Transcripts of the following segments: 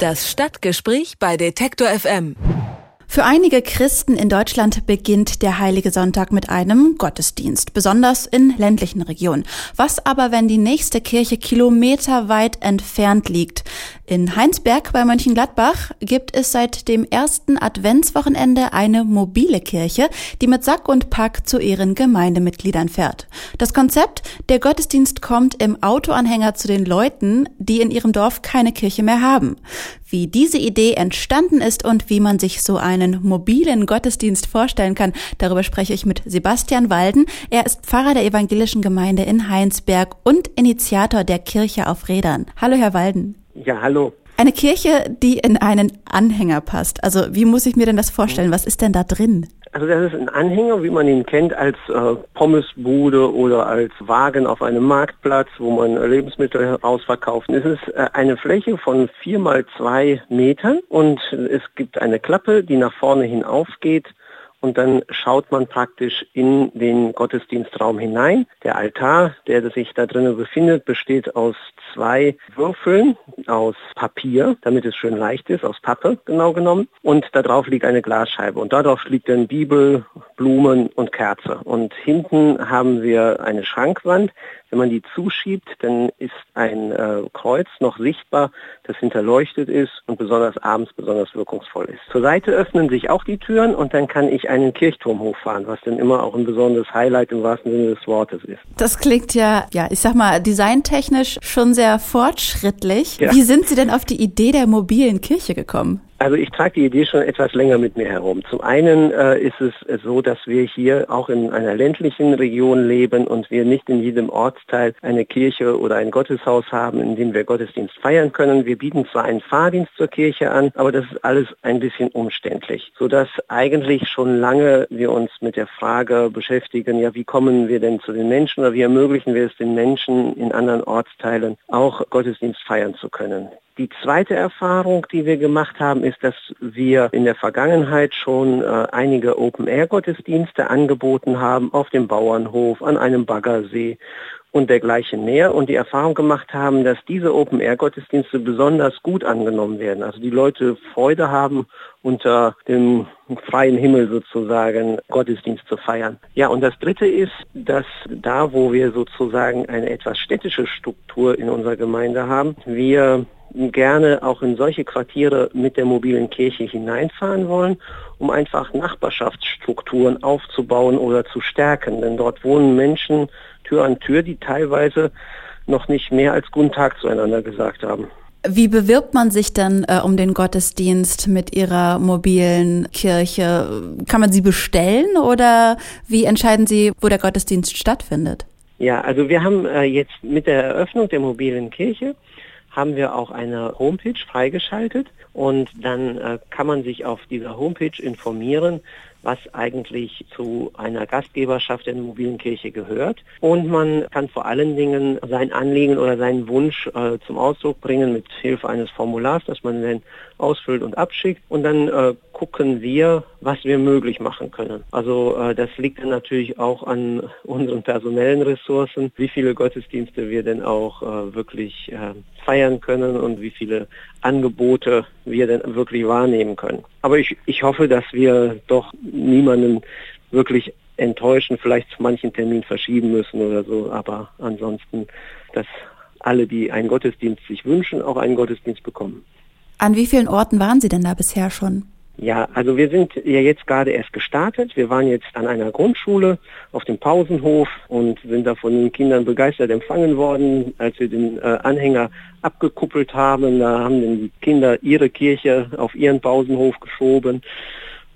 Das Stadtgespräch bei Detektor FM. Für einige Christen in Deutschland beginnt der Heilige Sonntag mit einem Gottesdienst, besonders in ländlichen Regionen. Was aber, wenn die nächste Kirche kilometerweit entfernt liegt? In Heinsberg bei Mönchengladbach gibt es seit dem ersten Adventswochenende eine mobile Kirche, die mit Sack und Pack zu ihren Gemeindemitgliedern fährt. Das Konzept, der Gottesdienst kommt im Autoanhänger zu den Leuten, die in ihrem Dorf keine Kirche mehr haben. Wie diese Idee entstanden ist und wie man sich so einen mobilen Gottesdienst vorstellen kann, darüber spreche ich mit Sebastian Walden. Er ist Pfarrer der evangelischen Gemeinde in Heinsberg und Initiator der Kirche auf Rädern. Hallo, Herr Walden. Ja, hallo. Eine Kirche, die in einen Anhänger passt. Also wie muss ich mir denn das vorstellen? Was ist denn da drin? Also das ist ein Anhänger, wie man ihn kennt, als äh, Pommesbude oder als Wagen auf einem Marktplatz, wo man Lebensmittel ausverkauft. Es ist äh, eine Fläche von vier mal zwei Metern und es gibt eine Klappe, die nach vorne hin aufgeht und dann schaut man praktisch in den Gottesdienstraum hinein. Der Altar, der sich da drinnen befindet, besteht aus zwei Würfeln aus Papier, damit es schön leicht ist, aus Pappe genau genommen. Und darauf liegt eine Glasscheibe und darauf liegt dann Bibel, Blumen und Kerze. Und hinten haben wir eine Schrankwand, wenn man die zuschiebt, dann ist ein äh, Kreuz noch sichtbar, das hinterleuchtet ist und besonders abends besonders wirkungsvoll ist. Zur Seite öffnen sich auch die Türen und dann kann ich einen Kirchturm hochfahren, was dann immer auch ein besonderes Highlight im wahrsten Sinne des Wortes ist. Das klingt ja, ja, ich sag mal, designtechnisch schon sehr fortschrittlich. Ja. Wie sind Sie denn auf die Idee der mobilen Kirche gekommen? Also ich trage die Idee schon etwas länger mit mir herum. Zum einen äh, ist es so, dass wir hier auch in einer ländlichen Region leben und wir nicht in jedem Ortsteil eine Kirche oder ein Gotteshaus haben, in dem wir Gottesdienst feiern können. Wir bieten zwar einen Fahrdienst zur Kirche an, aber das ist alles ein bisschen umständlich, sodass eigentlich schon lange wir uns mit der Frage beschäftigen, ja, wie kommen wir denn zu den Menschen oder wie ermöglichen wir es den Menschen in anderen Ortsteilen auch Gottesdienst feiern zu können. Die zweite Erfahrung, die wir gemacht haben, ist, dass wir in der Vergangenheit schon äh, einige Open-Air-Gottesdienste angeboten haben auf dem Bauernhof, an einem Baggersee und dergleichen mehr und die Erfahrung gemacht haben, dass diese Open-Air-Gottesdienste besonders gut angenommen werden. Also die Leute Freude haben, unter dem freien Himmel sozusagen Gottesdienst zu feiern. Ja, und das Dritte ist, dass da, wo wir sozusagen eine etwas städtische Struktur in unserer Gemeinde haben, wir gerne auch in solche Quartiere mit der mobilen Kirche hineinfahren wollen, um einfach Nachbarschaftsstrukturen aufzubauen oder zu stärken. Denn dort wohnen Menschen Tür an Tür, die teilweise noch nicht mehr als Guten Tag zueinander gesagt haben. Wie bewirbt man sich dann äh, um den Gottesdienst mit Ihrer mobilen Kirche? Kann man sie bestellen oder wie entscheiden Sie, wo der Gottesdienst stattfindet? Ja, also wir haben äh, jetzt mit der Eröffnung der mobilen Kirche haben wir auch eine Homepage freigeschaltet und dann äh, kann man sich auf dieser Homepage informieren, was eigentlich zu einer Gastgeberschaft der mobilen Kirche gehört. Und man kann vor allen Dingen sein Anliegen oder seinen Wunsch äh, zum Ausdruck bringen mit Hilfe eines Formulars, das man dann ausfüllt und abschickt. Und dann äh, gucken wir, was wir möglich machen können. Also äh, das liegt dann natürlich auch an unseren personellen Ressourcen, wie viele Gottesdienste wir denn auch äh, wirklich äh, feiern können und wie viele Angebote wir denn wirklich wahrnehmen können. Aber ich, ich hoffe, dass wir doch niemanden wirklich enttäuschen, vielleicht zu manchen Termin verschieben müssen oder so. Aber ansonsten, dass alle, die einen Gottesdienst sich wünschen, auch einen Gottesdienst bekommen. An wie vielen Orten waren Sie denn da bisher schon? Ja, also wir sind ja jetzt gerade erst gestartet. Wir waren jetzt an einer Grundschule auf dem Pausenhof und sind da von den Kindern begeistert empfangen worden, als wir den äh, Anhänger abgekuppelt haben. Da haben dann die Kinder ihre Kirche auf ihren Pausenhof geschoben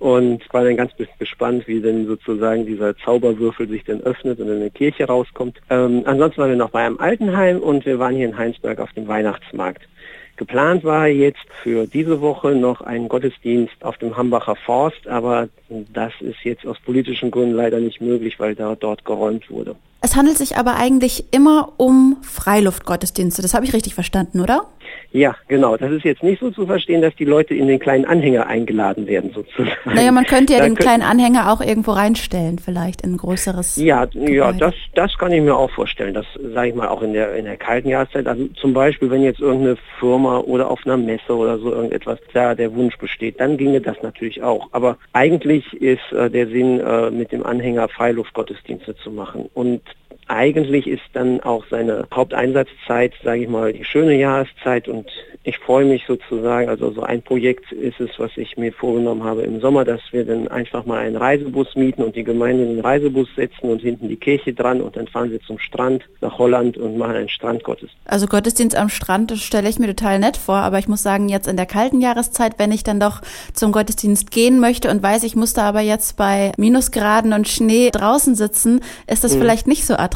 und war dann ganz gespannt, wie denn sozusagen dieser Zauberwürfel sich dann öffnet und in eine Kirche rauskommt. Ähm, ansonsten waren wir noch bei einem Altenheim und wir waren hier in Heinsberg auf dem Weihnachtsmarkt. Geplant war jetzt für diese Woche noch ein Gottesdienst auf dem Hambacher Forst, aber das ist jetzt aus politischen Gründen leider nicht möglich, weil da dort geräumt wurde. Es handelt sich aber eigentlich immer um Freiluftgottesdienste. Das habe ich richtig verstanden, oder? Ja, genau. Das ist jetzt nicht so zu verstehen, dass die Leute in den kleinen Anhänger eingeladen werden, sozusagen. Naja, man könnte ja da den kleinen Anhänger auch irgendwo reinstellen, vielleicht in ein größeres. Ja, Gebäude. ja, das, das kann ich mir auch vorstellen. Das sage ich mal auch in der in der kalten Jahreszeit. Also zum Beispiel, wenn jetzt irgendeine Firma oder auf einer Messe oder so irgendetwas da der Wunsch besteht, dann ginge das natürlich auch. Aber eigentlich ist äh, der Sinn, äh, mit dem Anhänger Freiluftgottesdienste zu machen. Und eigentlich ist dann auch seine Haupteinsatzzeit, sage ich mal, die schöne Jahreszeit und ich freue mich sozusagen, also so ein Projekt ist es, was ich mir vorgenommen habe im Sommer, dass wir dann einfach mal einen Reisebus mieten und die Gemeinde in den Reisebus setzen und hinten die Kirche dran und dann fahren wir zum Strand nach Holland und machen einen Strandgottesdienst. Also Gottesdienst am Strand, das stelle ich mir total nett vor, aber ich muss sagen, jetzt in der kalten Jahreszeit, wenn ich dann doch zum Gottesdienst gehen möchte und weiß, ich muss da aber jetzt bei Minusgraden und Schnee draußen sitzen, ist das mhm. vielleicht nicht so attraktiv.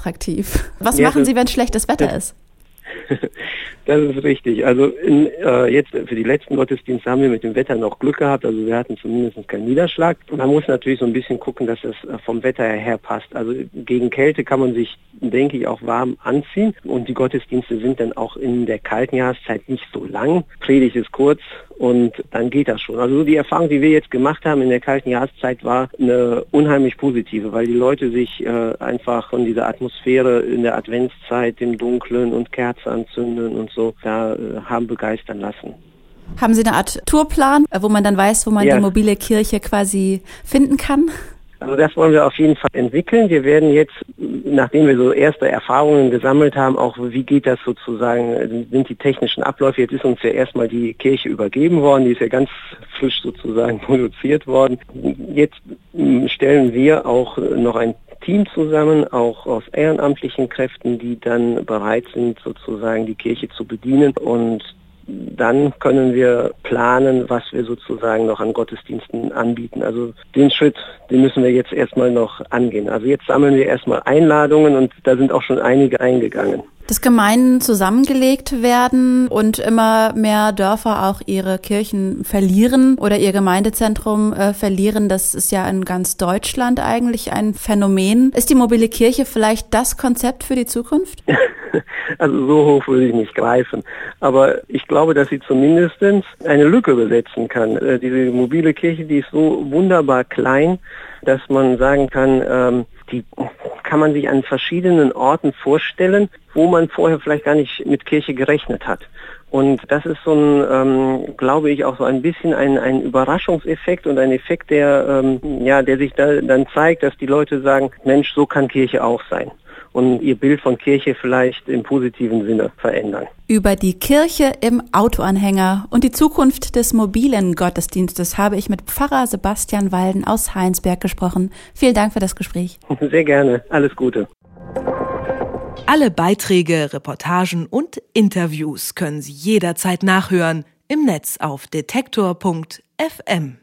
Was ja, machen Sie, wenn schlechtes Wetter ist? Das ist richtig. Also in, äh, jetzt für die letzten Gottesdienste haben wir mit dem Wetter noch Glück gehabt. Also wir hatten zumindest keinen Niederschlag. Man muss natürlich so ein bisschen gucken, dass es äh, vom Wetter her passt. Also gegen Kälte kann man sich, denke ich, auch warm anziehen. Und die Gottesdienste sind dann auch in der kalten Jahreszeit nicht so lang. Predigt ist kurz und dann geht das schon. Also die Erfahrung, die wir jetzt gemacht haben in der kalten Jahreszeit, war eine unheimlich positive, weil die Leute sich äh, einfach von dieser Atmosphäre in der Adventszeit, dem Dunklen und Kerze anzünden und so, da äh, haben begeistern lassen. Haben Sie eine Art Tourplan, äh, wo man dann weiß, wo man ja. die mobile Kirche quasi finden kann? Also das wollen wir auf jeden Fall entwickeln. Wir werden jetzt, nachdem wir so erste Erfahrungen gesammelt haben, auch wie geht das sozusagen, sind die technischen Abläufe. Jetzt ist uns ja erstmal die Kirche übergeben worden, die ist ja ganz frisch sozusagen produziert worden. Jetzt stellen wir auch noch ein Team zusammen, auch aus ehrenamtlichen Kräften, die dann bereit sind, sozusagen die Kirche zu bedienen. Und dann können wir planen, was wir sozusagen noch an Gottesdiensten anbieten. Also den Schritt, den müssen wir jetzt erstmal noch angehen. Also jetzt sammeln wir erstmal Einladungen und da sind auch schon einige eingegangen dass Gemeinden zusammengelegt werden und immer mehr Dörfer auch ihre Kirchen verlieren oder ihr Gemeindezentrum äh, verlieren. Das ist ja in ganz Deutschland eigentlich ein Phänomen. Ist die mobile Kirche vielleicht das Konzept für die Zukunft? Also so hoch würde ich nicht greifen. Aber ich glaube, dass sie zumindest eine Lücke besetzen kann. Äh, diese mobile Kirche, die ist so wunderbar klein, dass man sagen kann, ähm, die kann man sich an verschiedenen Orten vorstellen, wo man vorher vielleicht gar nicht mit Kirche gerechnet hat. Und das ist so ein, ähm, glaube ich, auch so ein bisschen ein, ein Überraschungseffekt und ein Effekt, der, ähm, ja, der sich da, dann zeigt, dass die Leute sagen, Mensch, so kann Kirche auch sein und ihr Bild von Kirche vielleicht im positiven Sinne verändern. Über die Kirche im Autoanhänger und die Zukunft des mobilen Gottesdienstes habe ich mit Pfarrer Sebastian Walden aus Heinsberg gesprochen. Vielen Dank für das Gespräch. Sehr gerne. Alles Gute. Alle Beiträge, Reportagen und Interviews können Sie jederzeit nachhören im Netz auf detektor.fm.